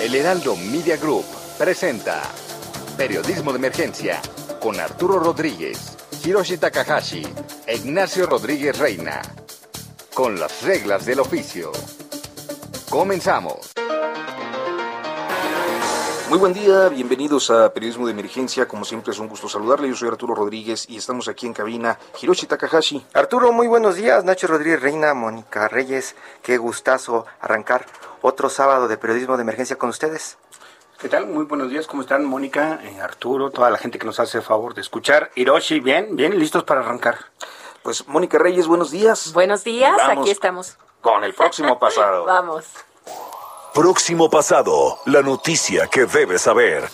El Heraldo Media Group presenta Periodismo de Emergencia con Arturo Rodríguez, Hiroshi Takahashi e Ignacio Rodríguez Reina. Con las reglas del oficio. Comenzamos. Muy buen día, bienvenidos a Periodismo de Emergencia. Como siempre es un gusto saludarle. Yo soy Arturo Rodríguez y estamos aquí en cabina Hiroshi Takahashi. Arturo, muy buenos días. Nacho Rodríguez Reina, Mónica Reyes. Qué gustazo arrancar otro sábado de Periodismo de Emergencia con ustedes. ¿Qué tal? Muy buenos días, ¿cómo están Mónica, eh, Arturo, toda la gente que nos hace el favor de escuchar? Hiroshi, bien, bien, listos para arrancar. Pues Mónica Reyes, buenos días. Buenos días, Vamos aquí estamos. Con el próximo pasado. Vamos. Próximo pasado, la noticia que debes saber.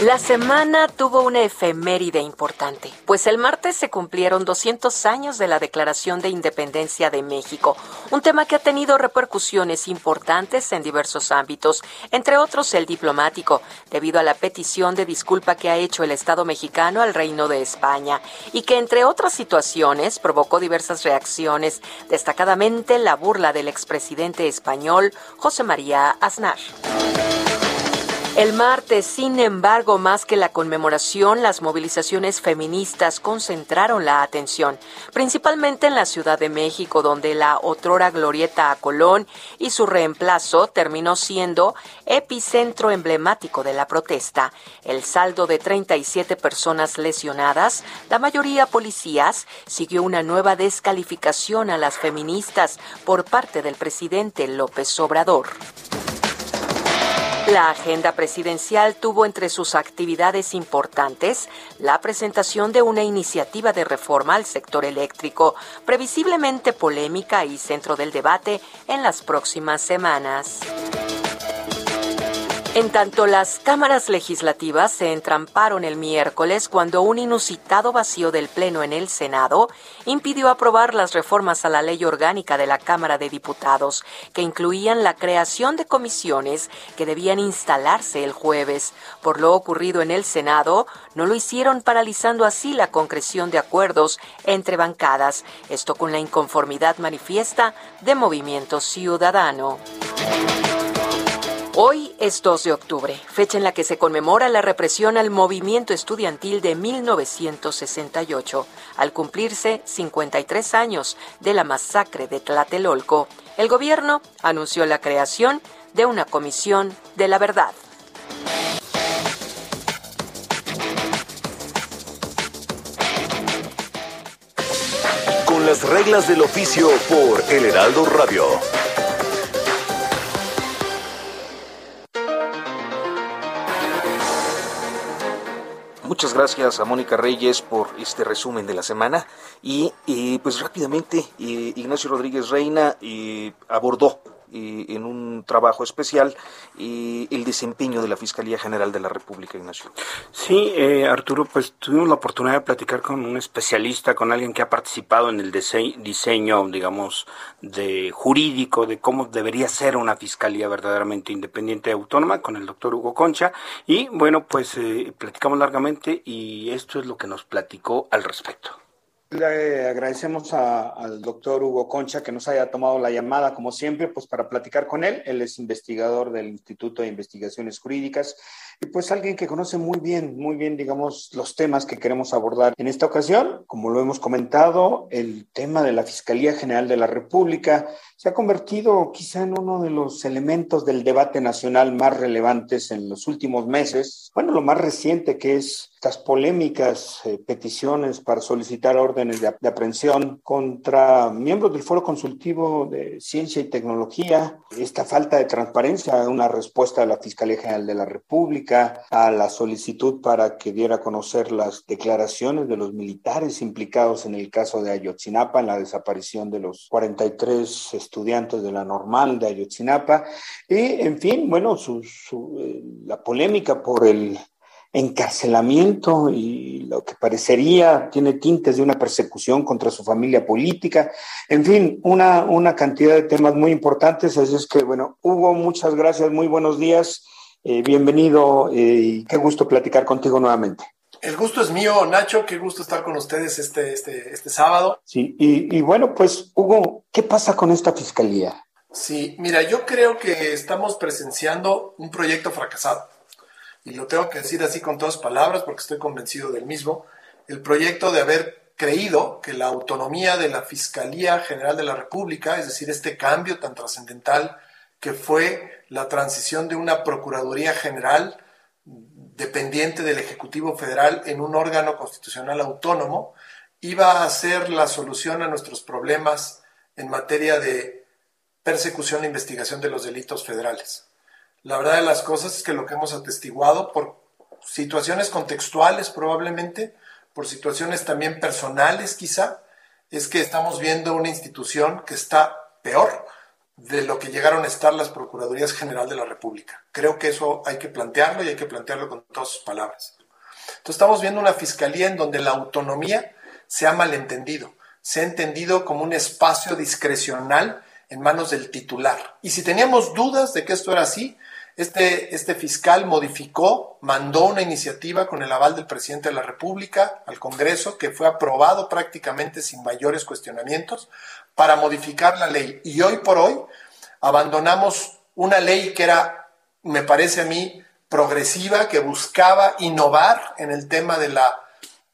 La semana tuvo una efeméride importante, pues el martes se cumplieron 200 años de la Declaración de Independencia de México, un tema que ha tenido repercusiones importantes en diversos ámbitos, entre otros el diplomático, debido a la petición de disculpa que ha hecho el Estado mexicano al Reino de España, y que entre otras situaciones provocó diversas reacciones, destacadamente la burla del expresidente español José María Aznar. El martes, sin embargo, más que la conmemoración, las movilizaciones feministas concentraron la atención, principalmente en la Ciudad de México, donde la otrora glorieta a Colón y su reemplazo terminó siendo epicentro emblemático de la protesta. El saldo de 37 personas lesionadas, la mayoría policías, siguió una nueva descalificación a las feministas por parte del presidente López Obrador. La agenda presidencial tuvo entre sus actividades importantes la presentación de una iniciativa de reforma al sector eléctrico, previsiblemente polémica y centro del debate en las próximas semanas. En tanto, las cámaras legislativas se entramparon el miércoles cuando un inusitado vacío del Pleno en el Senado impidió aprobar las reformas a la ley orgánica de la Cámara de Diputados, que incluían la creación de comisiones que debían instalarse el jueves. Por lo ocurrido en el Senado, no lo hicieron paralizando así la concreción de acuerdos entre bancadas, esto con la inconformidad manifiesta de Movimiento Ciudadano. Hoy es 2 de octubre, fecha en la que se conmemora la represión al movimiento estudiantil de 1968, al cumplirse 53 años de la masacre de Tlatelolco. El gobierno anunció la creación de una comisión de la verdad. Con las reglas del oficio por El Heraldo Radio. Muchas gracias a Mónica Reyes por este resumen de la semana. Y eh, pues rápidamente eh, Ignacio Rodríguez Reina eh, abordó en un trabajo especial el desempeño de la Fiscalía General de la República, Ignacio. Sí, Arturo, pues tuvimos la oportunidad de platicar con un especialista, con alguien que ha participado en el diseño, digamos, de jurídico de cómo debería ser una fiscalía verdaderamente independiente y autónoma, con el doctor Hugo Concha. Y bueno, pues platicamos largamente y esto es lo que nos platicó al respecto. Le agradecemos a, al doctor Hugo Concha que nos haya tomado la llamada, como siempre, pues para platicar con él. Él es investigador del Instituto de Investigaciones Jurídicas pues alguien que conoce muy bien, muy bien, digamos, los temas que queremos abordar. En esta ocasión, como lo hemos comentado, el tema de la Fiscalía General de la República se ha convertido quizá en uno de los elementos del debate nacional más relevantes en los últimos meses. Bueno, lo más reciente que es estas polémicas eh, peticiones para solicitar órdenes de, aprehensión contra miembros del Foro Consultivo de Ciencia y Tecnología, esta falta de transparencia, una respuesta de la Fiscalía General de la República a la solicitud para que diera a conocer las declaraciones de los militares implicados en el caso de Ayotzinapa, en la desaparición de los 43 estudiantes de la normal de Ayotzinapa, y en fin, bueno, eh, la polémica por el encarcelamiento y lo que parecería tiene tintes de una persecución contra su familia política, en fin, una, una cantidad de temas muy importantes. Así es que, bueno, Hugo, muchas gracias, muy buenos días, eh, bienvenido eh, y qué gusto platicar contigo nuevamente. El gusto es mío, Nacho, qué gusto estar con ustedes este, este, este sábado. Sí, y, y bueno, pues Hugo, ¿qué pasa con esta fiscalía? Sí, mira, yo creo que estamos presenciando un proyecto fracasado y lo tengo que decir así con todas palabras porque estoy convencido del mismo, el proyecto de haber creído que la autonomía de la Fiscalía General de la República, es decir, este cambio tan trascendental que fue la transición de una Procuraduría General dependiente del Ejecutivo Federal en un órgano constitucional autónomo, iba a ser la solución a nuestros problemas en materia de persecución e investigación de los delitos federales. La verdad de las cosas es que lo que hemos atestiguado por situaciones contextuales probablemente, por situaciones también personales quizá, es que estamos viendo una institución que está peor de lo que llegaron a estar las Procuradurías General de la República. Creo que eso hay que plantearlo y hay que plantearlo con todas sus palabras. Entonces estamos viendo una fiscalía en donde la autonomía se ha malentendido, se ha entendido como un espacio discrecional en manos del titular. Y si teníamos dudas de que esto era así, este, este fiscal modificó, mandó una iniciativa con el aval del presidente de la República al Congreso, que fue aprobado prácticamente sin mayores cuestionamientos, para modificar la ley. Y hoy por hoy abandonamos una ley que era, me parece a mí, progresiva, que buscaba innovar en el tema de la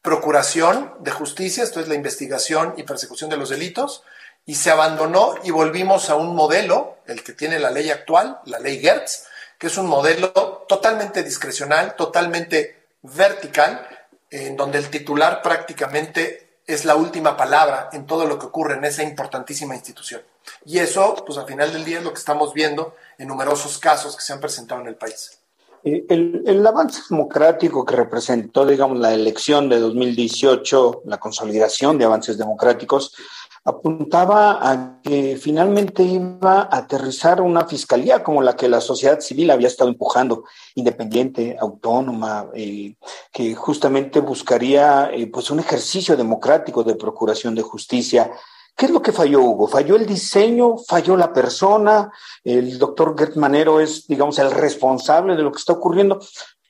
procuración de justicia, esto es la investigación y persecución de los delitos, y se abandonó y volvimos a un modelo, el que tiene la ley actual, la ley Gertz, que es un modelo totalmente discrecional, totalmente vertical, en donde el titular prácticamente es la última palabra en todo lo que ocurre en esa importantísima institución. Y eso, pues al final del día es lo que estamos viendo en numerosos casos que se han presentado en el país. Eh, el, el, avance democrático que representó, digamos, la elección de 2018, la consolidación de avances democráticos, apuntaba a que finalmente iba a aterrizar una fiscalía como la que la sociedad civil había estado empujando, independiente, autónoma, eh, que justamente buscaría eh, pues un ejercicio democrático de procuración de justicia. ¿Qué es lo que falló, Hugo? ¿Falló el diseño? ¿Falló la persona? El doctor Gert Manero es, digamos, el responsable de lo que está ocurriendo.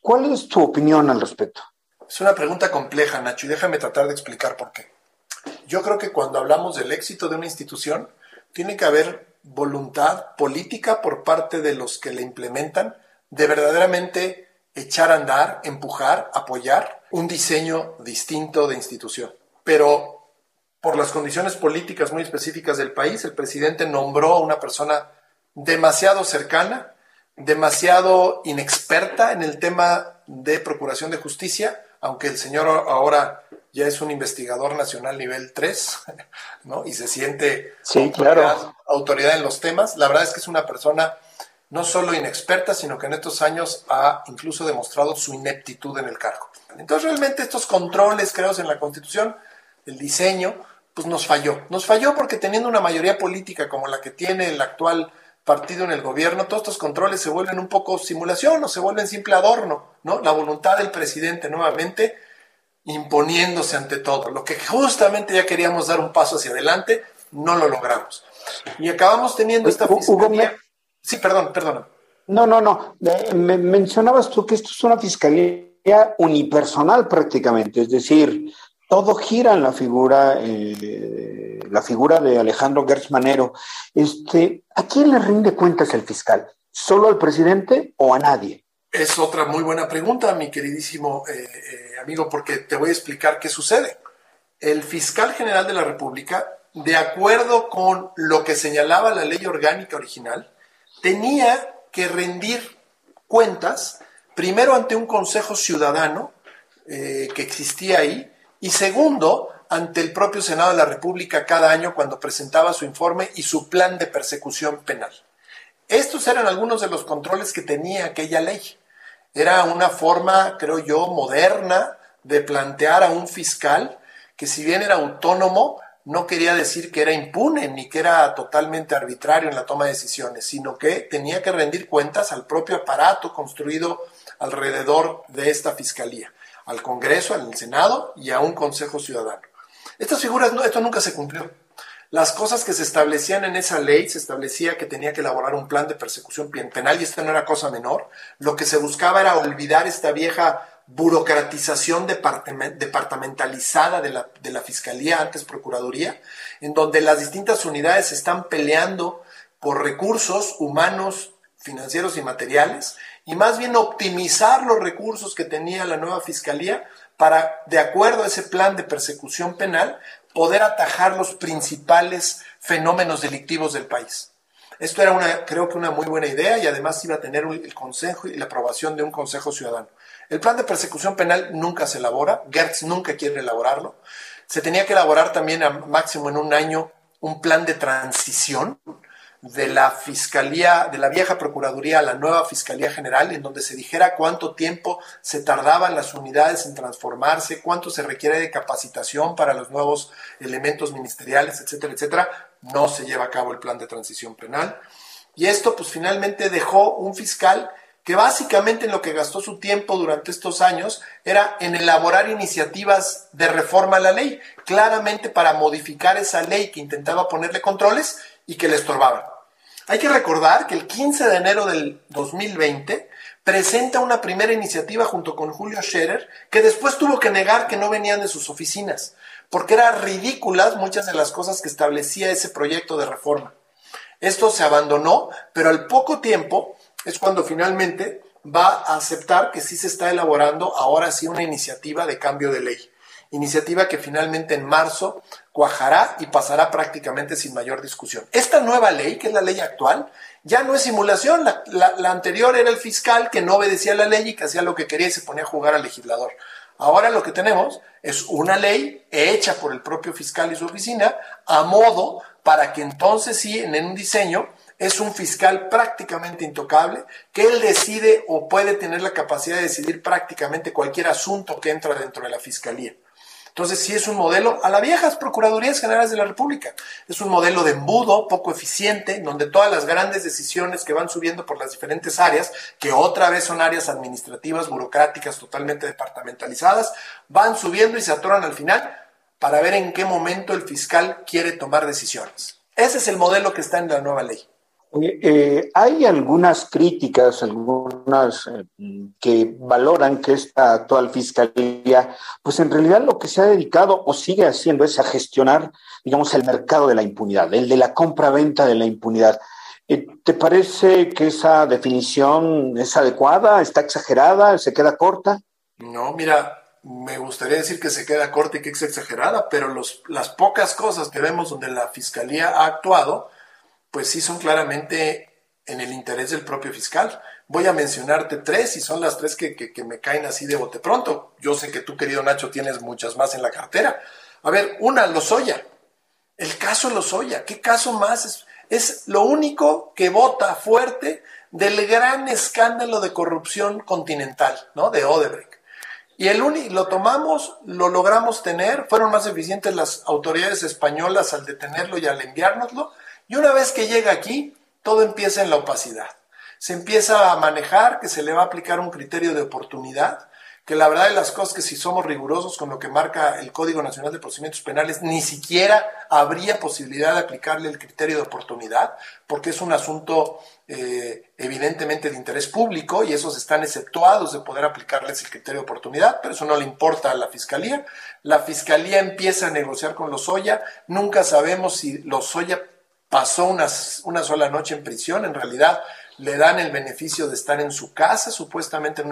¿Cuál es tu opinión al respecto? Es una pregunta compleja, Nacho, y déjame tratar de explicar por qué. Yo creo que cuando hablamos del éxito de una institución, tiene que haber voluntad política por parte de los que la implementan de verdaderamente echar a andar, empujar, apoyar un diseño distinto de institución. Pero por las condiciones políticas muy específicas del país, el presidente nombró a una persona demasiado cercana, demasiado inexperta en el tema de procuración de justicia, aunque el señor ahora ya es un investigador nacional nivel 3, ¿no? Y se siente autoridad, en los temas. La verdad es que es una persona no solo inexperta, sino que en estos años ha incluso demostrado su ineptitud en el cargo. Entonces realmente estos controles creados en la Constitución, el diseño, pues nos falló. Nos falló porque teniendo una mayoría política como la que tiene el actual partido en el gobierno, todos estos controles se vuelven un poco simulación o se vuelven simple adorno, ¿no? La voluntad del presidente nuevamente imponiéndose ante todo. Lo que justamente ya queríamos dar un paso hacia adelante, no lo logramos. Y acabamos teniendo esta fiscalía. Sí, perdón, perdón. No, no, no. Me mencionabas tú que esto es una fiscalía unipersonal prácticamente, es decir, todo gira en la figura, eh, la figura de Alejandro Gertz Manero. Este, ¿A quién le rinde cuentas el fiscal? ¿Solo al presidente o a nadie? Es otra muy buena pregunta, mi queridísimo eh, eh, amigo, porque te voy a explicar qué sucede. El fiscal general de la República, de acuerdo con lo que señalaba la ley orgánica original, tenía que rendir cuentas primero ante un consejo ciudadano eh, que existía ahí. Y segundo, ante el propio Senado de la República cada año cuando presentaba su informe y su plan de persecución penal. Estos eran algunos de los controles que tenía aquella ley. Era una forma, creo yo, moderna de plantear a un fiscal que si bien era autónomo, no quería decir que era impune ni que era totalmente arbitrario en la toma de decisiones, sino que tenía que rendir cuentas al propio aparato construido alrededor de esta fiscalía, al Congreso, al Senado y a un Consejo Ciudadano. Estas figuras, esto nunca se cumplió. Las cosas que se establecían en esa ley, se establecía que tenía que elaborar un plan de persecución penal y esto no era cosa menor. Lo que se buscaba era olvidar esta vieja burocratización departamentalizada de la, de la Fiscalía, antes Procuraduría, en donde las distintas unidades están peleando por recursos humanos, financieros y materiales, y más bien optimizar los recursos que tenía la nueva Fiscalía para, de acuerdo a ese plan de persecución penal, poder atajar los principales fenómenos delictivos del país. Esto era una, creo que una muy buena idea y además iba a tener el consejo y la aprobación de un consejo ciudadano. El plan de persecución penal nunca se elabora, Gertz nunca quiere elaborarlo. Se tenía que elaborar también a máximo en un año un plan de transición de la Fiscalía, de la vieja Procuraduría a la nueva Fiscalía General, en donde se dijera cuánto tiempo se tardaban las unidades en transformarse, cuánto se requiere de capacitación para los nuevos elementos ministeriales, etcétera, etcétera. No se lleva a cabo el plan de transición penal. Y esto pues finalmente dejó un fiscal que básicamente en lo que gastó su tiempo durante estos años era en elaborar iniciativas de reforma a la ley, claramente para modificar esa ley que intentaba ponerle controles y que le estorbaban. Hay que recordar que el 15 de enero del 2020 presenta una primera iniciativa junto con Julio Scherer, que después tuvo que negar que no venían de sus oficinas, porque eran ridículas muchas de las cosas que establecía ese proyecto de reforma. Esto se abandonó, pero al poco tiempo es cuando finalmente va a aceptar que sí se está elaborando ahora sí una iniciativa de cambio de ley. Iniciativa que finalmente en marzo cuajará y pasará prácticamente sin mayor discusión. Esta nueva ley, que es la ley actual, ya no es simulación. La, anterior era el fiscal que no obedecía la ley y que hacía lo que quería y se ponía a jugar al legislador. Ahora lo que tenemos es una ley hecha por el propio fiscal y su oficina a modo para que entonces sí, en un diseño, es un fiscal prácticamente intocable, que él decide o puede tener la capacidad de decidir prácticamente cualquier asunto que entra dentro de la fiscalía. Entonces, sí es un modelo a las viejas Procuradurías Generales de la República. Es un modelo de embudo, poco eficiente, donde todas las grandes decisiones que van subiendo por las diferentes áreas, que otra vez son áreas administrativas, burocráticas, totalmente departamentalizadas, van subiendo y se atoran al final para ver en qué momento el fiscal quiere tomar decisiones. Ese es el modelo que está en la nueva ley. Eh, hay algunas críticas, algunas eh, que valoran que esta actual fiscalía, pues en realidad lo que se ha dedicado o sigue haciendo es a gestionar, digamos, el mercado de la impunidad, el de la compra-venta de la impunidad. Eh, ¿Te parece que esa definición es adecuada, está exagerada, se queda corta? No, mira, me gustaría decir que se queda corta y que es exagerada, pero las pocas cosas que vemos donde la fiscalía ha actuado, pues sí son claramente en el interés del propio fiscal. Voy a mencionarte tres y son las tres que, me caen así de bote pronto. Yo sé que tú, querido Nacho, tienes muchas más en la cartera. A ver, una, Lozoya. El caso Lozoya. ¿Qué caso más? Es, es lo único que vota fuerte del gran escándalo de corrupción continental, ¿no? De Odebrecht. Y el lo tomamos, lo logramos tener, fueron más eficientes las autoridades españolas al detenerlo y al enviárnoslo, y una vez que llega aquí, todo empieza en la opacidad. Se empieza a manejar que se le va a aplicar un criterio de oportunidad, que la verdad de las cosas que si somos rigurosos con lo que marca el Código Nacional de Procedimientos Penales, ni siquiera habría posibilidad de aplicarle el criterio de oportunidad, porque es un asunto eh, evidentemente de interés público y esos están exceptuados de poder aplicarles el criterio de oportunidad, pero eso no le importa a la Fiscalía. La Fiscalía empieza a negociar con los Lozoya, nunca sabemos si los Lozoya pasó una, una sola noche en prisión, en realidad le dan el beneficio de estar en su casa, supuestamente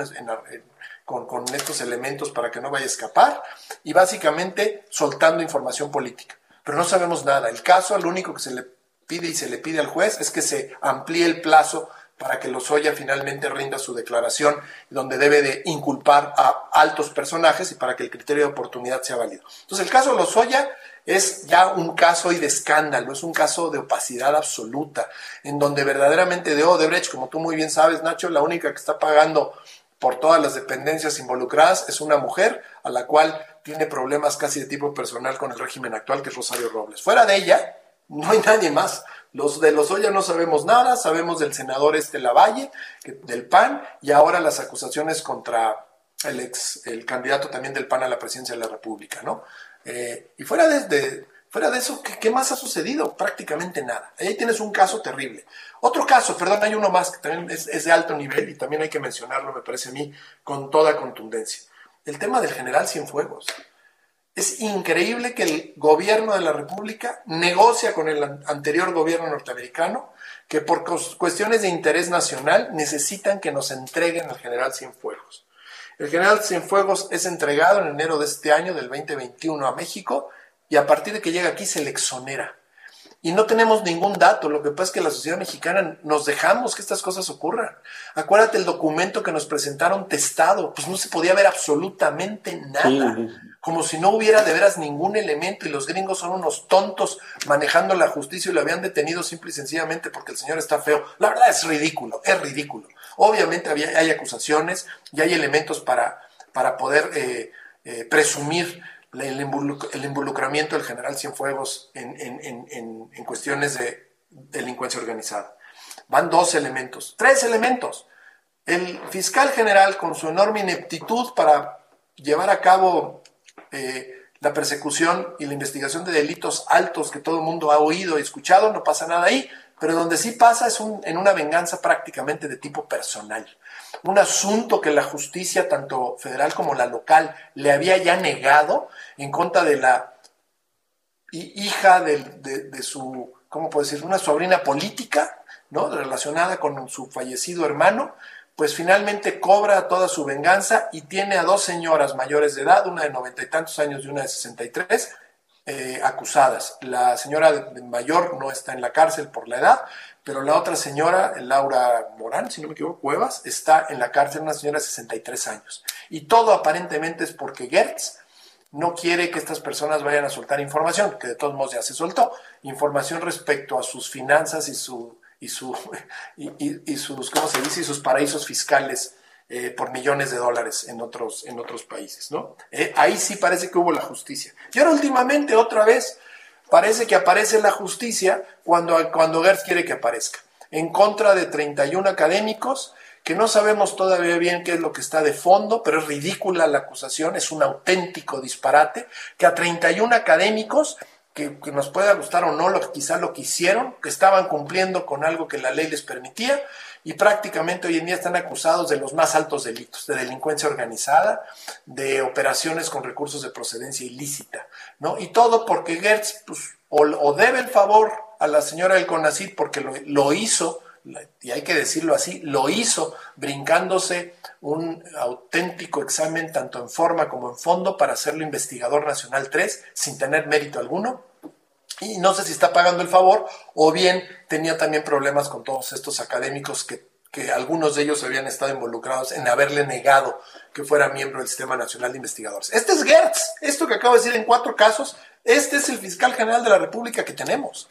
con, con, estos elementos para que no vaya a escapar, y básicamente soltando información política. Pero no sabemos nada. El caso, lo único que se le pide y se le pide al juez es que se amplíe el plazo para que Lozoya finalmente rinda su declaración, donde debe de inculpar a altos personajes y para que el criterio de oportunidad sea válido. Entonces, el caso Lozoya es ya un caso hoy de escándalo, es un caso de opacidad absoluta, en donde verdaderamente de Odebrecht, como tú muy bien sabes, Nacho, la única que está pagando por todas las dependencias involucradas es una mujer a la cual tiene problemas casi de tipo personal con el régimen actual, que es Rosario Robles. Fuera de ella, no hay nadie más. Los de los Oya no sabemos nada, sabemos del senador este Lavalle, del PAN, y ahora las acusaciones contra el ex, el candidato también del PAN a la presidencia de la República, ¿no? Eh, y fuera de, fuera de eso, ¿qué, más ha sucedido? Prácticamente nada. Ahí tienes un caso terrible. Otro caso, perdón, hay uno más que también es, es de alto nivel y también hay que mencionarlo, me parece a mí, con toda contundencia. El tema del general Cienfuegos. Es increíble que el gobierno de la República negocia con el anterior gobierno norteamericano que por cuestiones de interés nacional necesitan que nos entreguen al general Cienfuegos. El general Cienfuegos es entregado en enero de este año, del 2021, a México y a partir de que llega aquí se le exonera y no tenemos ningún dato. Lo que pasa es que la sociedad mexicana nos dejamos que estas cosas ocurran. Acuérdate el documento que nos presentaron testado, pues no se podía ver absolutamente nada. Como si no hubiera de veras ningún elemento y los gringos son unos tontos manejando la justicia y lo habían detenido simple y sencillamente porque el señor está feo. La verdad es ridículo, es ridículo. Obviamente había, hay acusaciones y hay elementos para, para poder eh, eh, presumir el, involucramiento del general Cienfuegos en, en, cuestiones de delincuencia organizada. Van dos elementos, tres elementos. El fiscal general, con su enorme ineptitud para llevar a cabo eh, la persecución y la investigación de delitos altos que todo el mundo ha oído y escuchado, no pasa nada ahí, pero donde sí pasa es en una venganza prácticamente de tipo personal un asunto que la justicia, tanto federal como la local, le había ya negado en contra de la hija de, su, ¿cómo puedo decir?, una sobrina política, ¿no?, relacionada con su fallecido hermano, pues finalmente cobra toda su venganza y tiene a dos señoras mayores de edad, una de noventa y tantos años y una de sesenta y tres, eh, acusadas. La señora mayor no está en la cárcel por la edad, pero la otra señora, Laura Morán, si no me equivoco, Cuevas, está en la cárcel, una señora de 63 años. Y todo aparentemente es porque Gertz no quiere que estas personas vayan a soltar información, que de todos modos ya se soltó, información respecto a sus finanzas y su y su y, sus cómo se dice y sus paraísos fiscales eh, por millones de dólares en otros en otros países, ¿no? Eh, ahí sí parece que hubo la justicia. Y ahora últimamente otra vez parece que aparece la justicia cuando, cuando Gertz quiere que aparezca, en contra de 31 académicos que no sabemos todavía bien qué es lo que está de fondo, pero es ridícula la acusación, es un auténtico disparate, que a 31 académicos, que, que nos pueda gustar o no, lo, quizá lo que hicieron, que estaban cumpliendo con algo que la ley les permitía, y prácticamente hoy en día están acusados de los más altos delitos, de delincuencia organizada, de operaciones con recursos de procedencia ilícita, ¿no? Y todo porque Gertz, pues, o, debe el favor a la señora del CONACID porque lo, hizo, y hay que decirlo así, lo hizo brincándose un auténtico examen tanto en forma como en fondo para hacerlo investigador nacional 3 sin tener mérito alguno. Y no sé si está pagando el favor o bien tenía también problemas con todos estos académicos que, que algunos de ellos habían estado involucrados en haberle negado que fuera miembro del Sistema Nacional de Investigadores. Este es Gertz, esto que acabo de decir en cuatro casos, este es el fiscal general de la República que tenemos.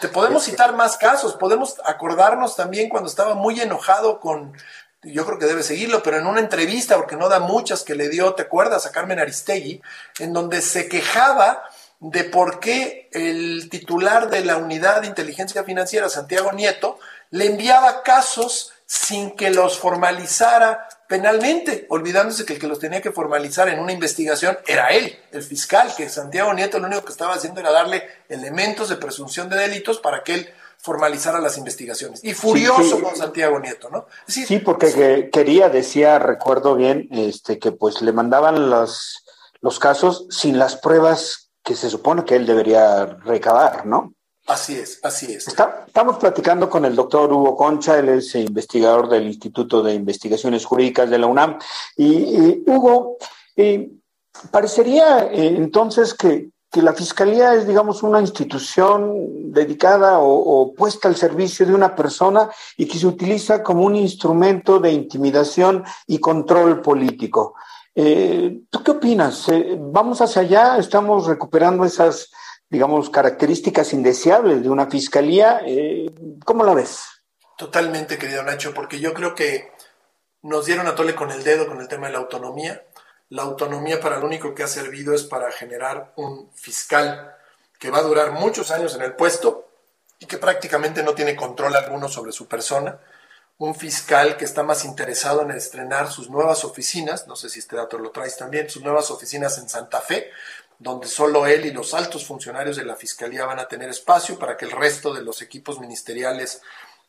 Te podemos citar más casos, podemos acordarnos también cuando estaba muy enojado con, yo creo que debe seguirlo, pero en una entrevista, porque no da muchas que le dio, ¿te acuerdas? A Carmen Aristegui, en donde se quejaba de por qué el titular de la unidad de inteligencia financiera, Santiago Nieto, le enviaba casos sin que los formalizara penalmente, olvidándose que el que los tenía que formalizar en una investigación era él, el fiscal, que Santiago Nieto lo único que estaba haciendo era darle elementos de presunción de delitos para que él formalizara las investigaciones. Y furioso con Santiago Nieto, ¿no? sí, porque quería, decía, recuerdo bien, este, que pues le mandaban los, los casos sin las pruebas que se supone que él debería recabar, ¿no? Así es, así es. estamos platicando con el doctor Hugo Concha, él es investigador del Instituto de Investigaciones Jurídicas de la UNAM. Y, Hugo, eh, parecería eh, entonces que, que la Fiscalía es, digamos, una institución dedicada o, puesta al servicio de una persona y que se utiliza como un instrumento de intimidación y control político. Eh, ¿Tú qué opinas? Eh, ¿Vamos hacia allá? ¿Estamos recuperando esas, digamos, características indeseables de una fiscalía? Eh, ¿Cómo la ves? Totalmente, querido Nacho, porque yo creo que nos dieron a tole con el dedo con el tema de la autonomía la autonomía para lo único que ha servido es para generar un fiscal que va a durar muchos años en el puesto y que prácticamente no tiene control alguno sobre su persona. Un fiscal que está más interesado en estrenar sus nuevas oficinas, no sé si este dato lo traes también, sus nuevas oficinas en Santa Fe, donde solo él y los altos funcionarios de la Fiscalía van a tener espacio para que el resto de los equipos ministeriales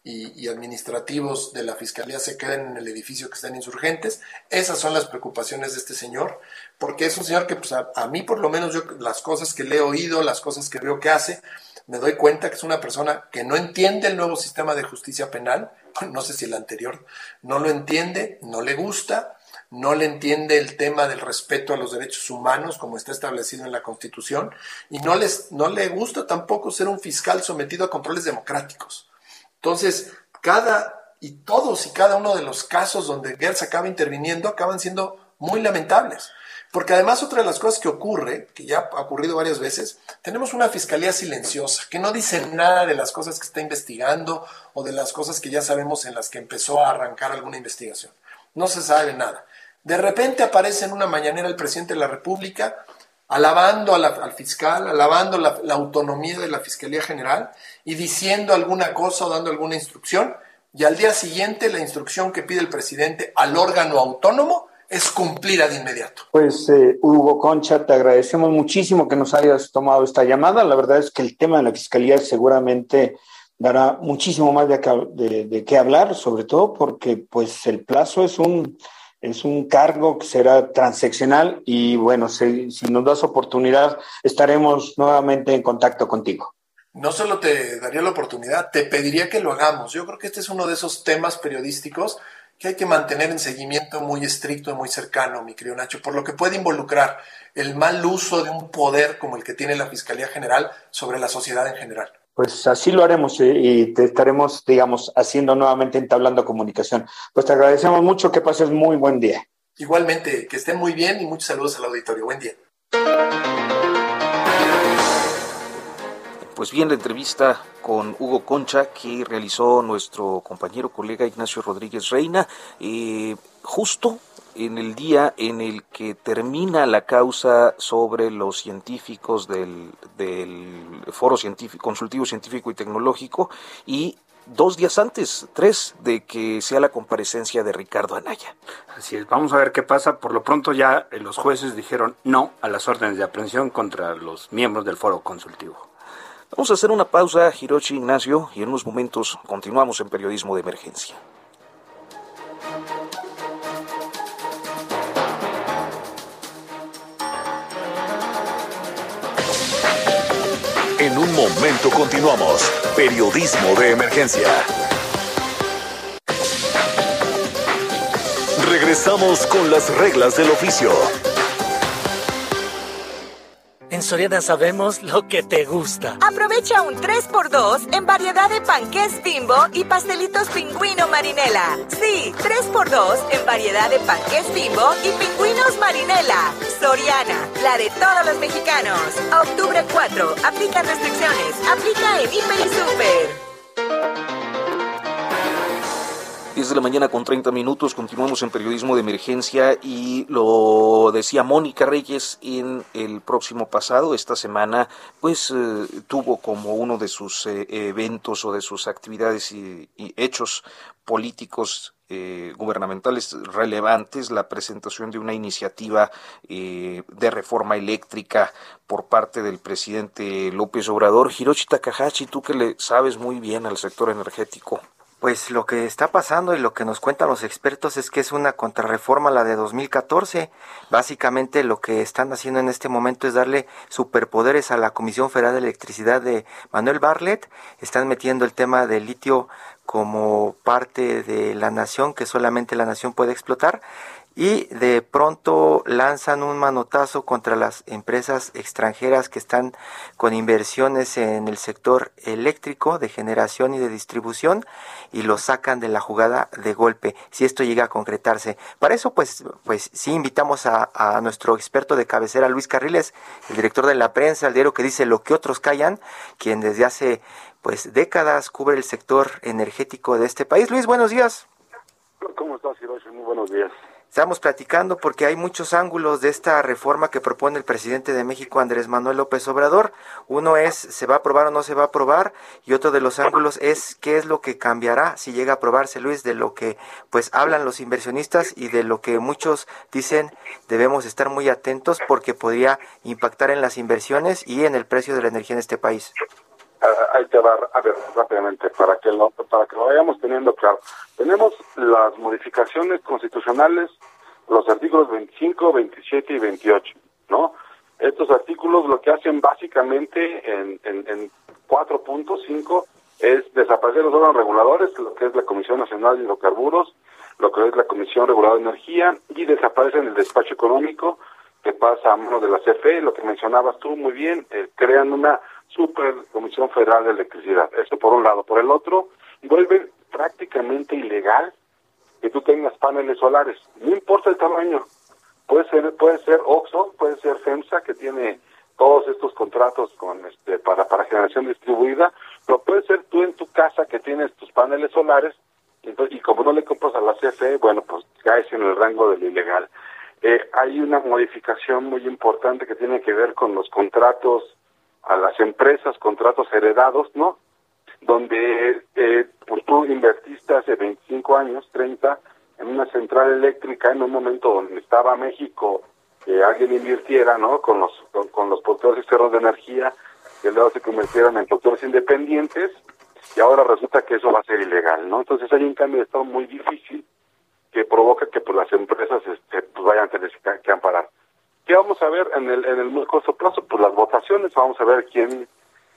y, administrativos de la Fiscalía se queden en el edificio que están insurgentes. Esas son las preocupaciones de este señor, porque es un señor que pues, a, mí por lo menos yo las cosas que le he oído, las cosas que veo que hace, me doy cuenta que es una persona que no entiende el nuevo sistema de justicia penal, no sé si el anterior, no lo entiende, no le gusta, no le entiende el tema del respeto a los derechos humanos como está establecido en la Constitución y no, les, no le gusta tampoco ser un fiscal sometido a controles democráticos. Entonces, cada y todos y cada uno de los casos donde Gertz acaba interviniendo acaban siendo muy lamentables. Porque además otra de las cosas que ocurre, que ya ha ocurrido varias veces, tenemos una fiscalía silenciosa, que no dice nada de las cosas que está investigando o de las cosas que ya sabemos en las que empezó a arrancar alguna investigación. No se sabe nada. De repente aparece en una mañanera el presidente de la República alabando al fiscal, alabando la, autonomía de la Fiscalía General y diciendo alguna cosa o dando alguna instrucción, y al día siguiente la instrucción que pide el presidente al órgano autónomo es cumplida de inmediato. Pues eh, Hugo Concha, te agradecemos muchísimo que nos hayas tomado esta llamada. La verdad es que el tema de la Fiscalía seguramente dará muchísimo más de, de qué hablar, sobre todo porque pues el plazo es un es un cargo que será transeccional y bueno, si, nos das oportunidad, estaremos nuevamente en contacto contigo. No solo te daría la oportunidad, te pediría que lo hagamos. Yo creo que este es uno de esos temas periodísticos que hay que mantener en seguimiento muy estricto y muy cercano, mi querido Nacho, por lo que puede involucrar el mal uso de un poder como el que tiene la Fiscalía General sobre la sociedad en general. Pues así lo haremos y te estaremos, digamos, haciendo nuevamente entablando comunicación. Pues te agradecemos mucho, que pases muy buen día. Igualmente, que estén muy bien y muchos saludos al auditorio. Buen día. Pues bien, la entrevista con Hugo Concha que realizó nuestro compañero colega Ignacio Rodríguez Reina, eh, justo en el día en el que termina la causa sobre los científicos del, Foro Científico, Consultivo Científico y Tecnológico y dos días antes, tres, de que sea la comparecencia de Ricardo Anaya. Así es, vamos a ver qué pasa. Por lo pronto ya eh, los jueces dijeron no a las órdenes de aprehensión contra los miembros del Foro Consultivo. Vamos a hacer una pausa, Hiroshi Ignacio, y en unos momentos continuamos en Periodismo de Emergencia. En un momento continuamos. Periodismo de emergencia. Regresamos con las reglas del oficio. Soriana sabemos lo que te gusta. Aprovecha un 3x2 en variedad de panqués bimbo y pastelitos pingüino marinela. Sí, 3x2 en variedad de panqués bimbo y pingüinos marinela. Soriana, la de todos los mexicanos. octubre 4, aplica restricciones. Aplica en Hiper y Super. 10 de la mañana con 30 minutos, continuamos en periodismo de emergencia y lo decía Mónica Reyes en el próximo pasado, esta semana, pues eh, tuvo como uno de sus eh, eventos o de sus actividades y, hechos políticos eh, gubernamentales relevantes la presentación de una iniciativa de reforma eléctrica por parte del presidente López Obrador. Hiroshi Takahashi, tú que le sabes muy bien al sector energético. Pues lo que está pasando y lo que nos cuentan los expertos es que es una contrarreforma la de 2014. Básicamente lo que están haciendo en este momento es darle superpoderes a la Comisión Federal de Electricidad de Manuel Barlet. Están metiendo el tema del litio como parte de la nación que solamente la nación puede explotar y de pronto lanzan un manotazo contra las empresas extranjeras que están con inversiones en el sector eléctrico de generación y de distribución y lo sacan de la jugada de golpe si esto llega a concretarse. Para eso pues pues sí invitamos a, a nuestro experto de cabecera Luis Carriles, el director de la prensa, el diario que dice lo que otros callan, quien desde hace pues décadas cubre el sector energético de este país. Luis, buenos días. ¿Cómo estás, Hiroshi? Muy buenos días. Estamos platicando porque hay muchos ángulos de esta reforma que propone el presidente de México, Andrés Manuel López Obrador. Uno es, ¿se va a aprobar o no se va a aprobar? Y otro de los ángulos es, ¿qué es lo que cambiará si llega a aprobarse, Luis? De lo que, pues, hablan los inversionistas y de lo que muchos dicen debemos estar muy atentos porque podría impactar en las inversiones y en el precio de la energía en este país. Hay que dar, a ver, rápidamente, para que, lo, para que lo vayamos teniendo claro. Tenemos las modificaciones constitucionales, los artículos 25, 27 y 28, ¿no? Estos artículos lo que hacen básicamente en, en, en 4.5 es desaparecer los órganos reguladores, lo que es la Comisión Nacional de Hidrocarburos, lo que es la Comisión Reguladora de Energía, y desaparecen el despacho económico que pasa a mano de la CFE, lo que mencionabas tú muy bien, eh, crean una super Comisión Federal de Electricidad. Esto por un lado. Por el otro, vuelve prácticamente ilegal que tú tengas paneles solares. No importa el tamaño. Puede ser, puede ser Oxo, puede ser FEMSA, que tiene todos estos contratos con este para, para generación distribuida, pero puede ser tú en tu casa que tienes tus paneles solares, y, y como no le compras a la CFE, bueno, pues caes en el rango del ilegal. Eh, hay una modificación muy importante que tiene que ver con los contratos a las empresas, contratos heredados, ¿no? Donde eh, pues tú invertiste hace 25 años, 30, en una central eléctrica en un momento donde estaba México, que alguien invirtiera, ¿no? Con los, con, los productores externos de energía, que luego se convirtieron en productores independientes, y ahora resulta que eso va a ser ilegal, ¿no? Entonces hay un cambio de estado muy difícil que provoca que pues las empresas este, pues vayan a tener que amparar. ¿Qué vamos a ver en el, en el muy corto plazo? Pues las votaciones, vamos a ver quién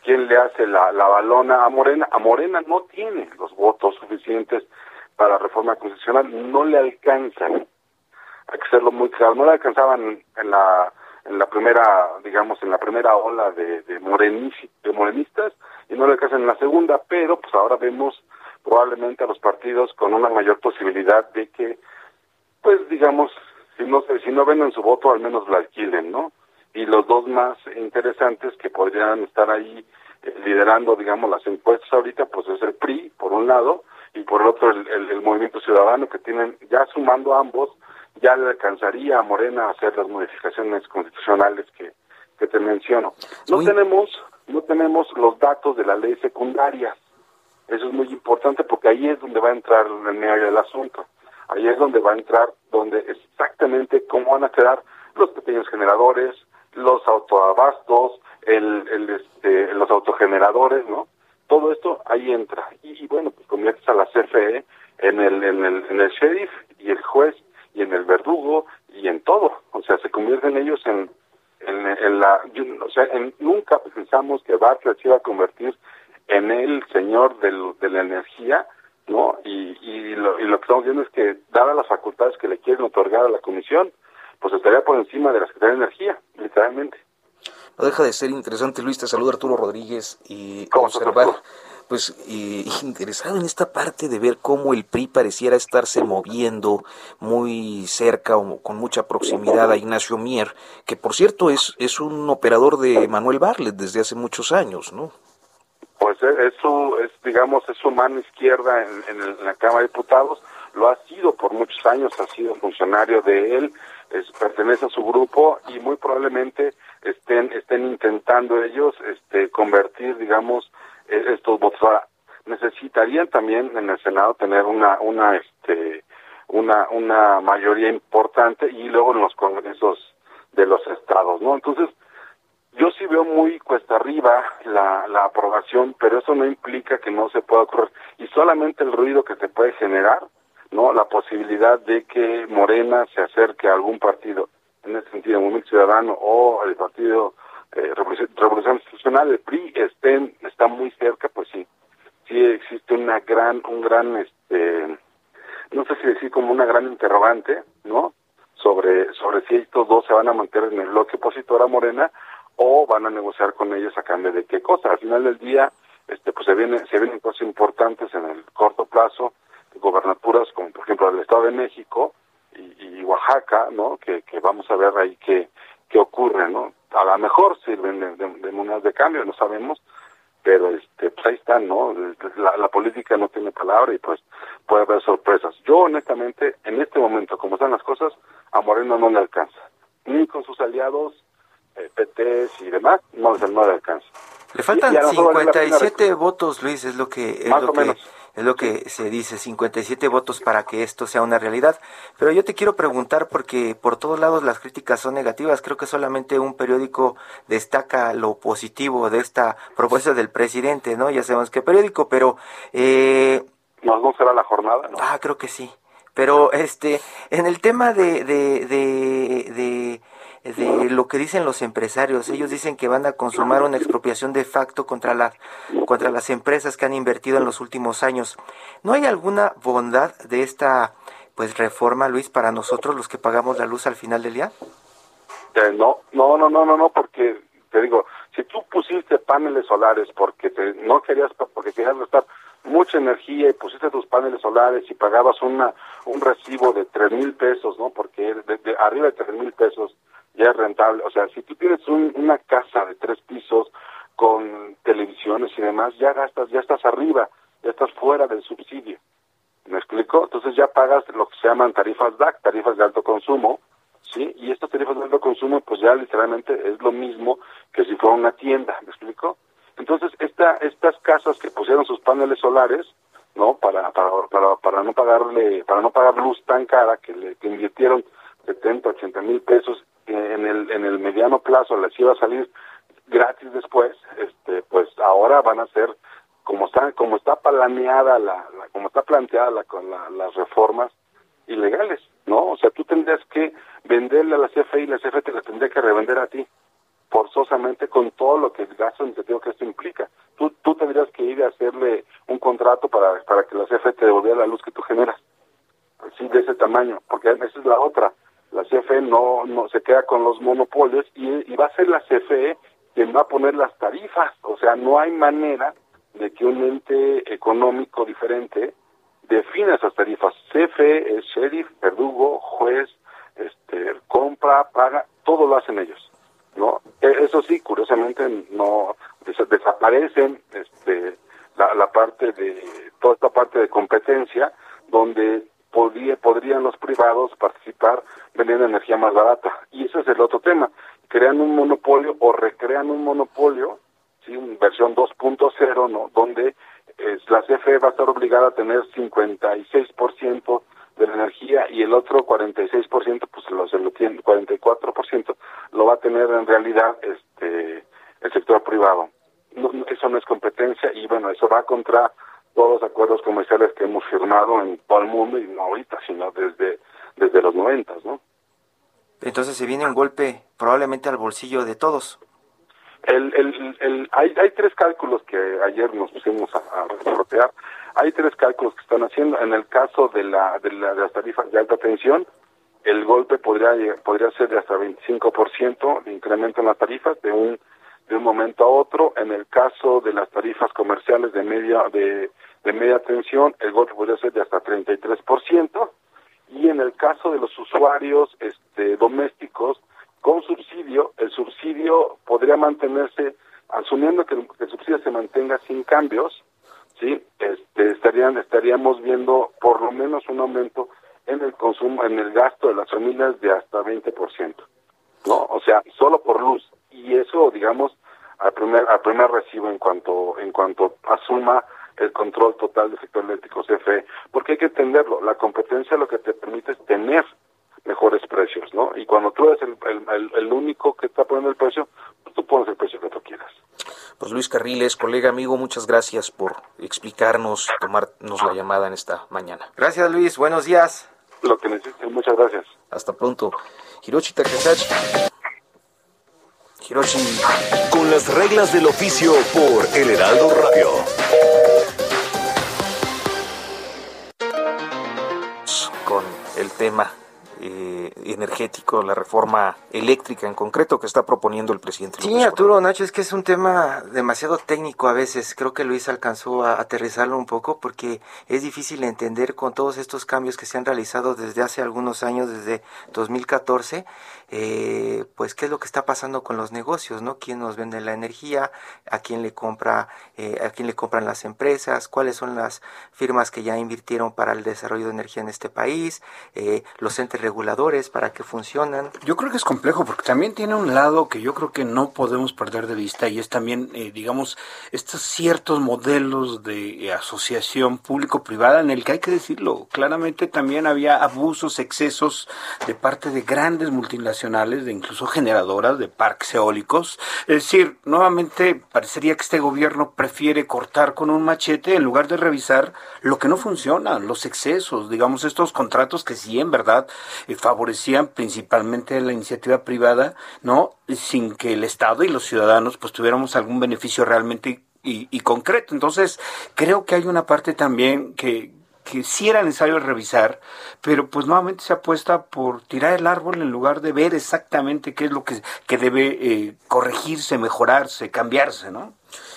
quién le hace la, la balona a Morena. A Morena no tiene los votos suficientes para la reforma constitucional, no le alcanzan. Hay que serlo muy claro, no le alcanzaban en la en la primera, digamos, en la primera ola de, de, de morenistas y no le alcanzan en la segunda, pero pues ahora vemos probablemente a los partidos con una mayor posibilidad de que, pues digamos, si no si no venden su voto al menos la alquilen no y los dos más interesantes que podrían estar ahí eh, liderando digamos las encuestas ahorita pues es el PRI por un lado y por el otro el, el, Movimiento Ciudadano que tienen ya sumando ambos ya le alcanzaría a Morena a hacer las modificaciones constitucionales que, que te menciono. No tenemos no tenemos los datos de la ley secundaria. Eso es muy importante porque ahí es donde va a entrar el medio del asunto. Ahí es donde va a entrar, donde cómo van a quedar los pequeños generadores, los autoabastos, el, el este, los autogeneradores, ¿no? Todo esto ahí entra. Y, bueno, pues conviertes a la CFE en el, en el, en el sheriff y el juez y en el verdugo y en todo. O sea, se convierten ellos en, en, en la, o sea, en, nunca pensamos que Bartlett se iba a convertir en el señor del, de la energía, ¿no? Y, y, lo, y lo que estamos viendo es que, dadas las facultades que le quieren otorgar a la comisión, pues estaría por encima de la Secretaría de Energía, literalmente. No deja de ser interesante, Luis, te saluda Arturo Rodríguez y observar, pues, interesado en esta parte de ver cómo el PRI pareciera estarse moviendo muy cerca o con mucha proximidad a Ignacio Mier, que por cierto es, es un operador de Manuel Barlet desde hace muchos años, ¿no? pues es su, es, digamos, es su mano izquierda en, la Cámara de Diputados, lo ha sido por muchos años, ha sido funcionario de él, es, pertenece a su grupo y muy probablemente estén, estén intentando ellos este, convertir, digamos, e, estos votos. necesitarían también en el Senado tener una, una, este, una, una mayoría importante y luego en los congresos de los estados, ¿no? Entonces, yo sí veo muy cuesta arriba la, la aprobación, pero eso no implica que no se pueda ocurrir. Y solamente el ruido que se puede generar, ¿no? La posibilidad de que Morena se acerque a algún partido, en ese sentido, el Movimiento Ciudadano o el Partido eh, Revolución Institucional, el PRI, estén, está muy cerca, pues sí. Sí existe una gran, un gran, este, no sé si decir como una gran interrogante, ¿no? sobre, sobre si estos dos se van a mantener en el bloque opositor a Morena o van a negociar con ellos a cambio de qué cosa. Al final del día, este, pues se vienen, se vienen cosas importantes en el corto plazo, gobernaturas como por ejemplo el Estado de México y, Oaxaca, ¿no? Que, que, vamos a ver ahí qué, qué ocurre, ¿no? A lo mejor sirven de, de, monedas de cambio, no sabemos, pero este, pues ahí están, ¿no? La, la, política no tiene palabra y pues puede haber sorpresas. Yo honestamente, en este momento, como están las cosas, a Moreno no le alcanza, ni con sus aliados, eh, PTs y demás, no, no le alcanza. Le faltan 57 votos, Luis, es lo que es lo que es lo que se dice, 57 votos para que esto sea una realidad. Pero yo te quiero preguntar porque por todos lados las críticas son negativas. Creo que solamente un periódico destaca lo positivo de esta propuesta del presidente, ¿no? Ya sabemos qué periódico, pero eh, no, no será la jornada, ¿no? Ah, creo que sí. Pero este, en el tema de, de, de de lo que dicen los empresarios. Ellos dicen que van a consumar una expropiación de facto contra, la, contra las empresas que han invertido en los últimos años. ¿No hay alguna bondad de esta pues reforma, Luis, para nosotros los que pagamos la luz al final del día? Eh, no, no, no, no, no, no, porque te digo, si tú pusiste paneles solares porque te, no querías, porque querías gastar mucha energía y pusiste tus paneles solares y pagabas una un recibo de tres mil pesos, ¿no? Porque de, arriba de tres mil pesos es rentable. O sea, si tú tienes una casa de tres pisos con televisiones y demás, ya gastas, ya estás arriba, ya estás fuera del subsidio. ¿Me explico? Entonces ya pagas lo que se llaman tarifas DAC, tarifas de alto consumo, ¿sí? Y estas tarifas de alto consumo, pues ya literalmente es lo mismo que si fuera una tienda, ¿me explico? Entonces, esta, estas casas que pusieron sus paneles solares, ¿no? Para, para, para, para no pagarle, para no pagar luz tan cara que le que invirtieron 70, 80 mil pesos en el, en el mediano plazo les iba a salir gratis después, este, pues ahora van a ser como está como está planeada la, como está planteada la, con las reformas ilegales, ¿no? O sea, tú tendrías que venderle a la CFE y la CFE te la tendría que revender a ti forzosamente con todo lo que el gasto administrativo que esto implica. Tú, tú tendrías que ir a hacerle un contrato para, para que la CFE te devolviera la luz que tú generas. Así de ese tamaño, porque esa es la otra la CFE no, no se queda con los monopolios y, va a ser la CFE quien va a poner las tarifas. O sea, no hay manera de que un ente económico diferente defina esas tarifas. CFE es sheriff, verdugo, juez, este, compra, paga, todo lo hacen ellos. ¿no? E, eso sí, curiosamente no desaparecen este, la, la parte de toda esta parte de competencia donde podría, podrían los privados participar más barata. Y ese es el otro tema. Crean un monopolio o recrean un monopolio, ¿sí? versión 2.0, ¿no? donde la CFE va a estar obligada a tener 56% de la energía y el otro 46%, pues lo, se lo tiene, 44% lo va a tener en realidad este el sector privado. No, eso no es competencia y bueno, eso va contra todos los acuerdos comerciales que hemos firmado en todo el mundo y no ahorita, sino desde, desde los noventas, ¿no? Un golpe probablemente al bolsillo de todos. El, hay, hay tres cálculos que ayer nos pusimos a, a Hay tres cálculos que están haciendo. En el caso de, la, de, la, de las tarifas de alta tensión, el golpe podría, ser de hasta 25% de incremento en las tarifas de un de un momento a otro. En el caso de las tarifas comerciales de media de media tensión, el golpe podría ser de hasta 33%. Y en el caso de los usuarios este, domésticos con subsidio, el subsidio podría mantenerse, asumiendo que el, subsidio se mantenga sin cambios, sí, este, estarían estaríamos viendo por lo menos un aumento en el consumo, en el gasto de las familias de hasta 20%. ¿no? O sea, solo por luz. Y eso, digamos, al primer, al primer recibo en cuanto, en cuanto asuma el control total del sector eléctrico CFE, porque hay que entenderlo, la competencia lo que te permite es tener mejores precios, ¿no? Y cuando tú eres el, el, el único que está poniendo el precio, pues tú pones el precio que tú quieras. Pues Luis Carriles, colega amigo, muchas gracias por explicarnos, tomarnos la llamada en esta mañana. Gracias Luis, buenos días. Lo que necesiten, muchas gracias. Hasta pronto. Hiroshi Takahashi. Hiroshi. Con las reglas del oficio por El Heraldo Radio. El tema eh, energético, la reforma eléctrica en concreto que está proponiendo el presidente. Sí, Arturo Nacho, es que es un tema demasiado técnico a veces. Creo que Luis alcanzó a aterrizarlo un poco porque es difícil entender con todos estos cambios que se han realizado desde hace algunos años, desde 2014, eh, pues qué es lo que está pasando con los negocios, ¿no? ¿Quién nos vende la energía? ¿A quién le compra? Eh, ¿A quién le compran las empresas? ¿Cuáles son las firmas que ya invirtieron para el desarrollo de energía en este país? Eh, los entes reguladores para que funcionan. Yo creo que es complejo porque también tiene un lado que yo creo que no podemos perder de vista y es también, digamos, estos ciertos modelos de asociación público-privada en el que hay que decirlo claramente también había abusos, excesos de parte de grandes multinacionales de incluso generadoras de parques eólicos. Es decir, nuevamente parecería que este gobierno prefiere cortar con un machete en lugar de revisar lo que no funciona, los excesos, digamos, estos contratos que sí en verdad eh, favorecían principalmente la iniciativa privada, ¿no? Sin que el Estado y los ciudadanos pues tuviéramos algún beneficio realmente y, y, concreto. Entonces, creo que hay una parte también que, que sí era necesario revisar, pero pues nuevamente se apuesta por tirar el árbol en lugar de ver exactamente qué es lo que, que debe eh, corregirse, mejorarse, cambiarse, ¿no?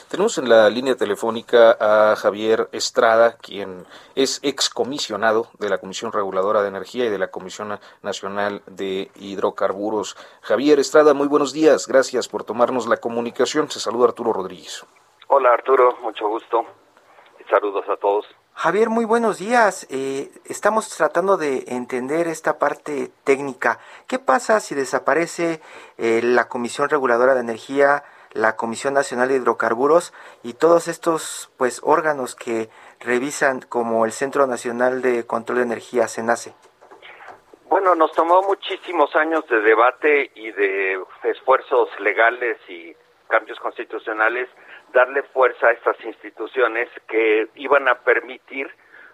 Tenemos en la línea telefónica a Javier Estrada, quien es excomisionado de la Comisión Reguladora de Energía y de la Comisión Nacional de Hidrocarburos. Javier Estrada, muy buenos días. Gracias por tomarnos la comunicación. Se saluda Arturo Rodríguez. Hola Arturo, mucho gusto. Saludos a todos. Javier, muy buenos días. Eh, estamos tratando de entender esta parte técnica. ¿Qué pasa si desaparece eh, la Comisión Reguladora de Energía, la Comisión Nacional de Hidrocarburos y todos estos pues órganos que revisan como el Centro Nacional de Control de Energía, CENACE? Bueno, nos tomó muchísimos años de debate y de esfuerzos legales y cambios constitucionales darle fuerza a estas instituciones que iban a permitir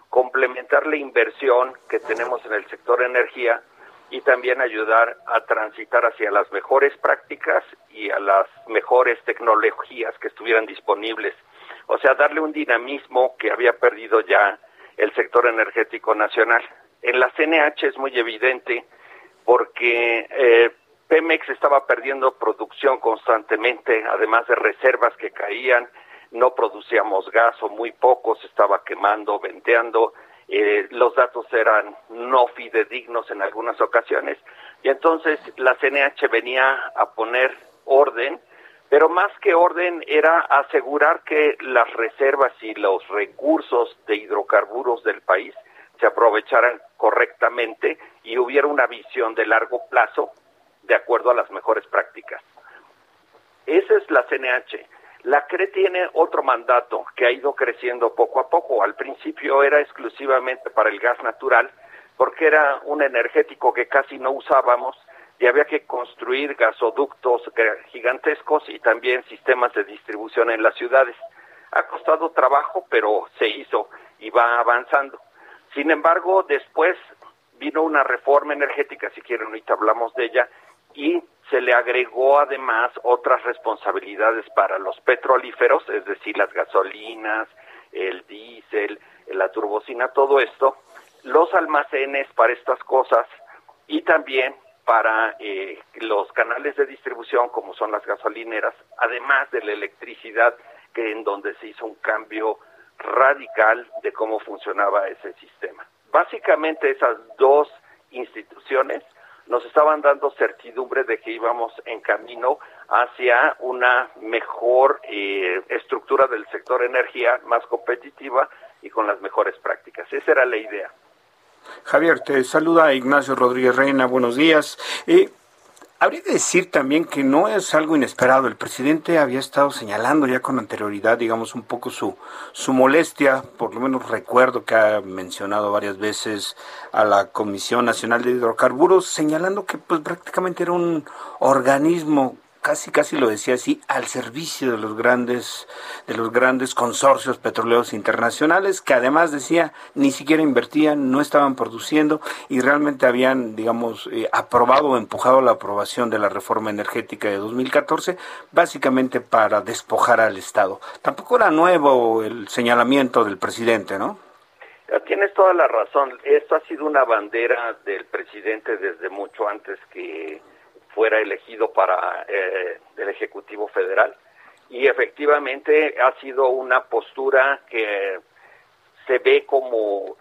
complementar la inversión que tenemos en el sector energía y también ayudar a transitar hacia las mejores prácticas y a las mejores tecnologías que estuvieran disponibles. O sea, darle un dinamismo que había perdido ya el sector energético nacional. En la CNH es muy evidente porque eh, Pemex estaba perdiendo producción constantemente, además de reservas que caían, no producíamos gas o muy poco, se estaba quemando, venteando, eh, los datos eran no fidedignos en algunas ocasiones, y entonces la CNH venía a poner orden, pero más que orden era asegurar que las reservas y los recursos de hidrocarburos del país se aprovecharan correctamente y hubiera una visión de largo plazo de acuerdo a las mejores prácticas. Esa es la CNH. La CRE tiene otro mandato que ha ido creciendo poco a poco. Al principio era exclusivamente para el gas natural, porque era un energético que casi no usábamos y había que construir gasoductos gigantescos y también sistemas de distribución en las ciudades. Ha costado trabajo, pero se hizo y va avanzando. Sin embargo, después vino una reforma energética, si quieren, ahorita hablamos de ella, y se le agregó además otras responsabilidades para los petrolíferos, es decir, las gasolinas, el diésel, la turbocina, todo esto, los almacenes para estas cosas y también para eh, los canales de distribución como son las gasolineras, además de la electricidad, que en donde se hizo un cambio radical de cómo funcionaba ese sistema. Básicamente esas dos instituciones nos estaban dando certidumbre de que íbamos en camino hacia una mejor eh, estructura del sector energía, más competitiva y con las mejores prácticas. Esa era la idea. Javier, te saluda Ignacio Rodríguez Reina, buenos días. Eh, Habría que decir también que no es algo inesperado. El presidente había estado señalando ya con anterioridad, digamos, un poco su, su molestia. Por lo menos recuerdo que ha mencionado varias veces a la Comisión Nacional de Hidrocarburos, señalando que pues prácticamente era un organismo casi casi lo decía así, al servicio de los grandes, de los grandes consorcios petroleros internacionales, que además decía ni siquiera invertían, no estaban produciendo y realmente habían, digamos, eh, aprobado o empujado la aprobación de la reforma energética de 2014, básicamente para despojar al Estado. Tampoco era nuevo el señalamiento del presidente, ¿no? Tienes toda la razón. Esto ha sido una bandera del presidente desde mucho antes que fuera elegido para eh, el Ejecutivo Federal. Y efectivamente ha sido una postura que se ve como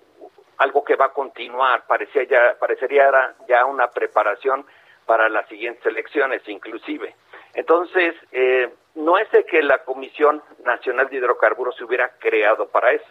algo que va a continuar. Parecía ya, parecería ya una preparación para las siguientes elecciones, inclusive. Entonces, eh, no es de que la Comisión Nacional de Hidrocarburos se hubiera creado para eso.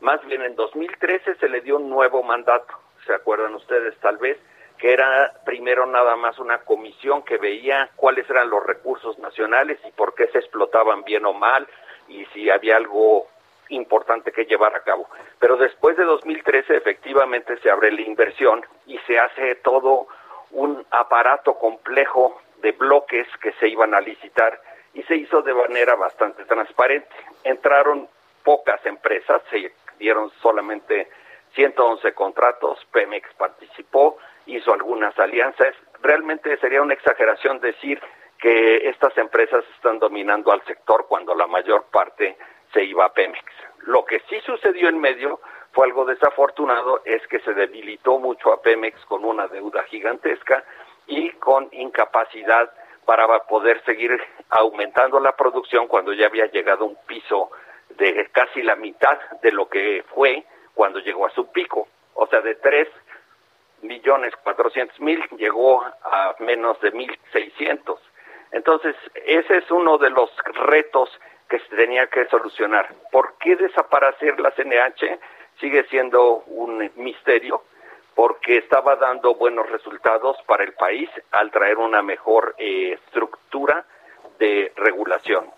Más bien en 2013 se le dio un nuevo mandato, ¿se acuerdan ustedes tal vez? Que era primero nada más una comisión que veía cuáles eran los recursos nacionales y por qué se explotaban bien o mal y si había algo importante que llevar a cabo. Pero después de 2013 efectivamente se abre la inversión y se hace todo un aparato complejo de bloques que se iban a licitar y se hizo de manera bastante transparente. Entraron pocas empresas, se dieron solamente 111 contratos, Pemex participó, hizo algunas alianzas. Realmente sería una exageración decir que estas empresas están dominando al sector cuando la mayor parte se iba a Pemex. Lo que sí sucedió en medio fue algo desafortunado, es que se debilitó mucho a Pemex con una deuda gigantesca y con incapacidad para poder seguir aumentando la producción cuando ya había llegado un piso de casi la mitad de lo que fue cuando llegó a su pico. O sea, de 3 millones 400 mil llegó a menos de 1.600. Entonces, ese es uno de los retos que se tenía que solucionar. ¿Por qué desaparecer la CNH? Sigue siendo un misterio, porque estaba dando buenos resultados para el país al traer una mejor eh, estructura de regulación.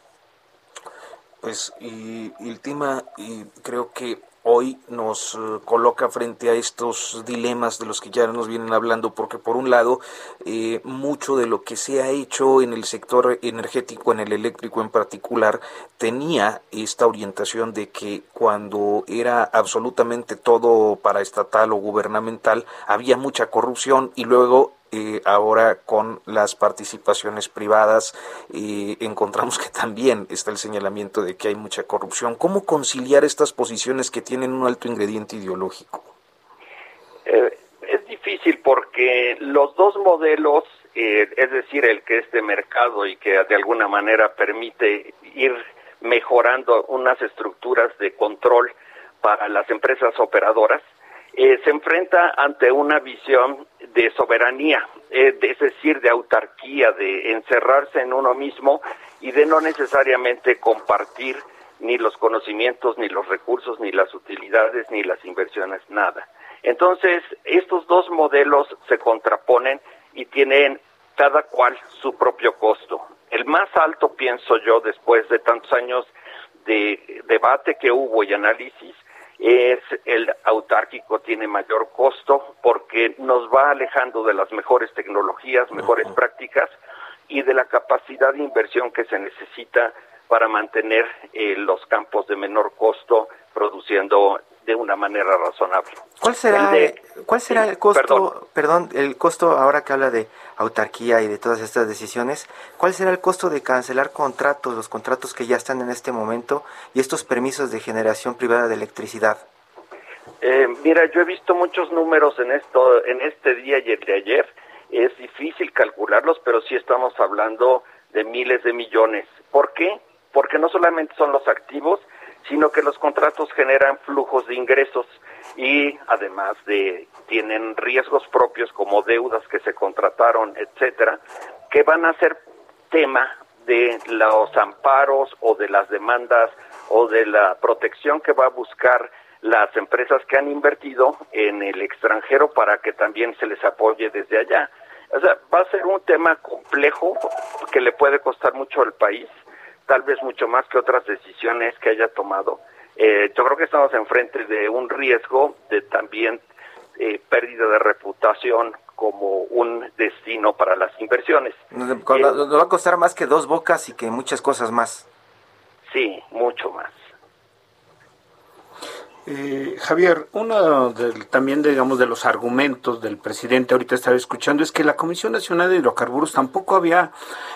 Pues y, el tema, y creo que hoy nos eh, coloca frente a estos dilemas de los que ya nos vienen hablando, porque por un lado, eh, mucho de lo que se ha hecho en el sector energético, en el eléctrico en particular, tenía esta orientación de que cuando era absolutamente todo para estatal o gubernamental, había mucha corrupción y luego eh, ahora con las participaciones privadas eh, encontramos que también está el señalamiento de que hay mucha corrupción. ¿Cómo conciliar estas posiciones que tienen un alto ingrediente ideológico? Eh, es difícil porque los dos modelos, es decir, el que es de mercado y que de alguna manera permite ir mejorando unas estructuras de control para las empresas operadoras, eh, se enfrenta ante una visión de soberanía, eh, es decir, de autarquía, de encerrarse en uno mismo y de no necesariamente compartir ni los conocimientos, ni los recursos, ni las utilidades, ni las inversiones, nada. Entonces, estos dos modelos se contraponen y tienen cada cual su propio costo. El más alto, pienso yo, después de tantos años de debate que hubo y análisis, es el autárquico, tiene mayor costo porque nos va alejando de las mejores tecnologías, mejores prácticas y de la capacidad de inversión que se necesita para mantener eh, los campos de menor costo produciendo de una manera razonable. ¿Cuál será, el, ¿cuál será el costo, perdón. el costo ahora que habla de autarquía y de todas estas decisiones, cuál será el costo de cancelar contratos, los contratos que ya están en este momento y estos permisos de generación privada de electricidad? Eh, mira, yo he visto muchos números en esto, en este día y el de ayer. Es difícil calcularlos, pero sí estamos hablando de miles de millones. ¿Por qué? Porque no solamente son los activos, sino que los contratos generan flujos de ingresos y además de tienen riesgos propios como deudas que se contrataron, etcétera, que van a ser tema de los amparos o de las demandas o de la protección que va a buscar las empresas que han invertido en el extranjero para que también se les apoye desde allá. O sea, va a ser un tema complejo que le puede costar mucho al país tal vez mucho más que otras decisiones que haya tomado. Eh, yo creo que estamos enfrente de un riesgo de también eh, pérdida de reputación como un destino para las inversiones. Nos, va a costar más que dos bocas y que muchas cosas más. Sí, mucho más. Eh, Javier, uno también, digamos, de los argumentos del presidente, ahorita estaba escuchando, es que la Comisión Nacional de Hidrocarburos tampoco había,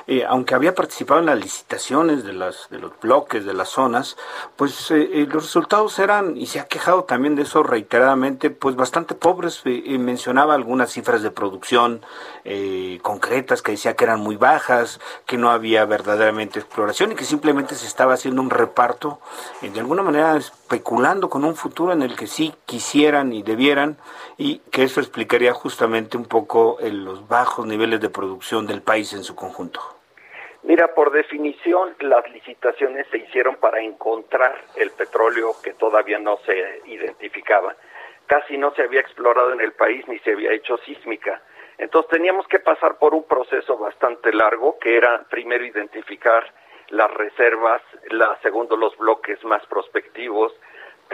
eh, aunque había participado en las licitaciones de, las, de los bloques, de las zonas, pues eh, los resultados eran, y se ha quejado también de eso reiteradamente, pues bastante pobres. mencionaba algunas cifras de producción concretas que decía que eran muy bajas, que no había verdaderamente exploración y que simplemente se estaba haciendo un reparto, de alguna manera especulando con un futuro en el que sí quisieran y debieran y que eso explicaría justamente un poco los bajos niveles de producción del país en su conjunto. Mira, por definición, las licitaciones se hicieron para encontrar el petróleo que todavía no se identificaba. Casi no se había explorado en el país ni se había hecho sísmica. Entonces teníamos que pasar por un proceso bastante largo, que era primero identificar las reservas, la segundo los bloques más prospectivos,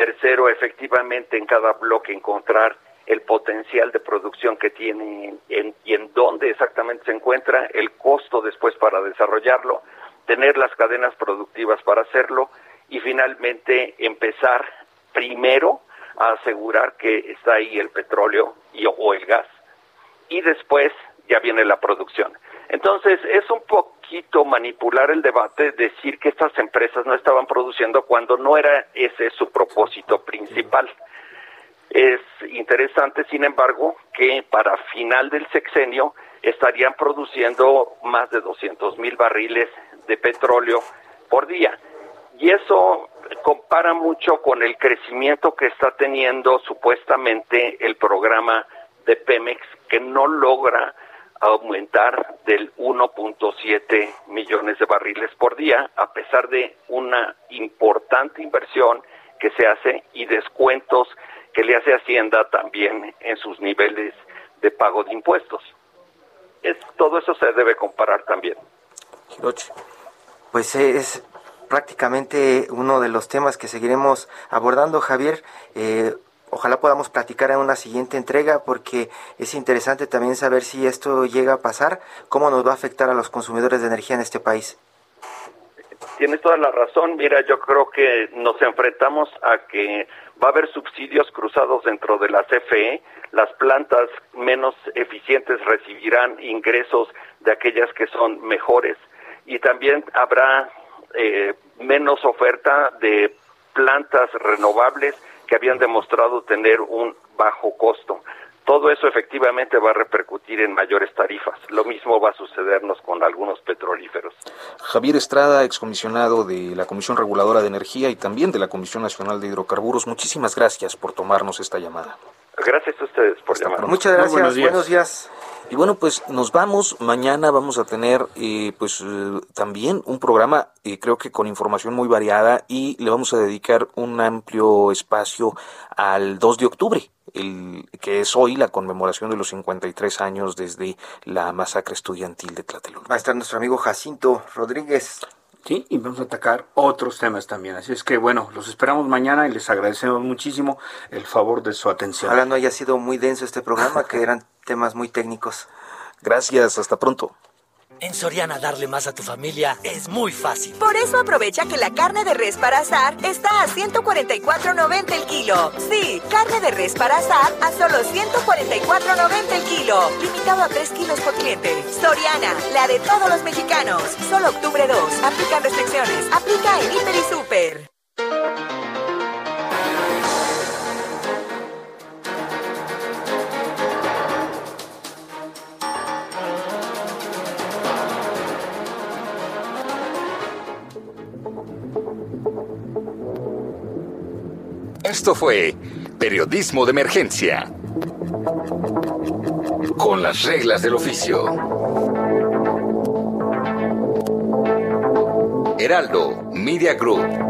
tercero efectivamente en cada bloque encontrar el potencial de producción que tiene y en dónde exactamente se encuentra, el costo después para desarrollarlo, tener las cadenas productivas para hacerlo y finalmente empezar primero a asegurar que está ahí el petróleo y, o el gas y después ya viene la producción. Entonces es un poquito manipular el debate, decir que estas empresas no estaban produciendo cuando no era ese su propósito principal. Es interesante, sin embargo, que para final del sexenio estarían produciendo más de 200 mil barriles de petróleo por día. Y eso compara mucho con el crecimiento que está teniendo supuestamente el programa de Pemex, que no logra aumentar del 1.7 millones de barriles por día, a pesar de una importante inversión que se hace y descuentos que le hace Hacienda también en sus niveles de pago de impuestos. Es, todo eso se debe comparar también. Pues es prácticamente uno de los temas que seguiremos abordando, Javier. Eh, ojalá podamos platicar en una siguiente entrega porque es interesante también saber si esto llega a pasar, cómo nos va a afectar a los consumidores de energía en este país. Tienes toda la razón. Mira, yo creo que nos enfrentamos a que va a haber subsidios cruzados dentro de la CFE. Las plantas menos eficientes recibirán ingresos de aquellas que son mejores y también habrá eh, menos oferta de plantas renovables que habían demostrado tener un bajo costo. Todo eso efectivamente va a repercutir en mayores tarifas. Lo mismo va a sucedernos con algunos petrolíferos. Javier Estrada, excomisionado de la Comisión Reguladora de Energía y también de la Comisión Nacional de Hidrocarburos, muchísimas gracias por tomarnos esta llamada. Gracias a ustedes por llamar. Muchas gracias. Buenos días. Y bueno, pues nos vamos. Mañana vamos a tener eh, pues eh, también un programa, eh, creo que con información muy variada y le vamos a dedicar un amplio espacio al 2 de octubre, el, que es hoy la conmemoración de los 53 años desde la masacre estudiantil de Tlatelolco. Va a estar nuestro amigo Jacinto Rodríguez. Sí, y vamos a atacar otros temas también. Así es que bueno, los esperamos mañana y les agradecemos muchísimo el favor de su atención. Ojalá no haya sido muy denso este programa, que eran temas muy técnicos. Gracias, hasta pronto. En Soriana darle más a tu familia es muy fácil. Por eso aprovecha que la carne de res para asar está a 144.90 el kilo. Sí, carne de res para asar a solo 144.90 el kilo. Limitado a 3 kilos por cliente. Soriana, la de todos los mexicanos. Solo octubre 2. Aplican restricciones. Aplica en Hiper y Super. Esto fue Periodismo de Emergencia. Con las reglas del oficio. Heraldo Media Group.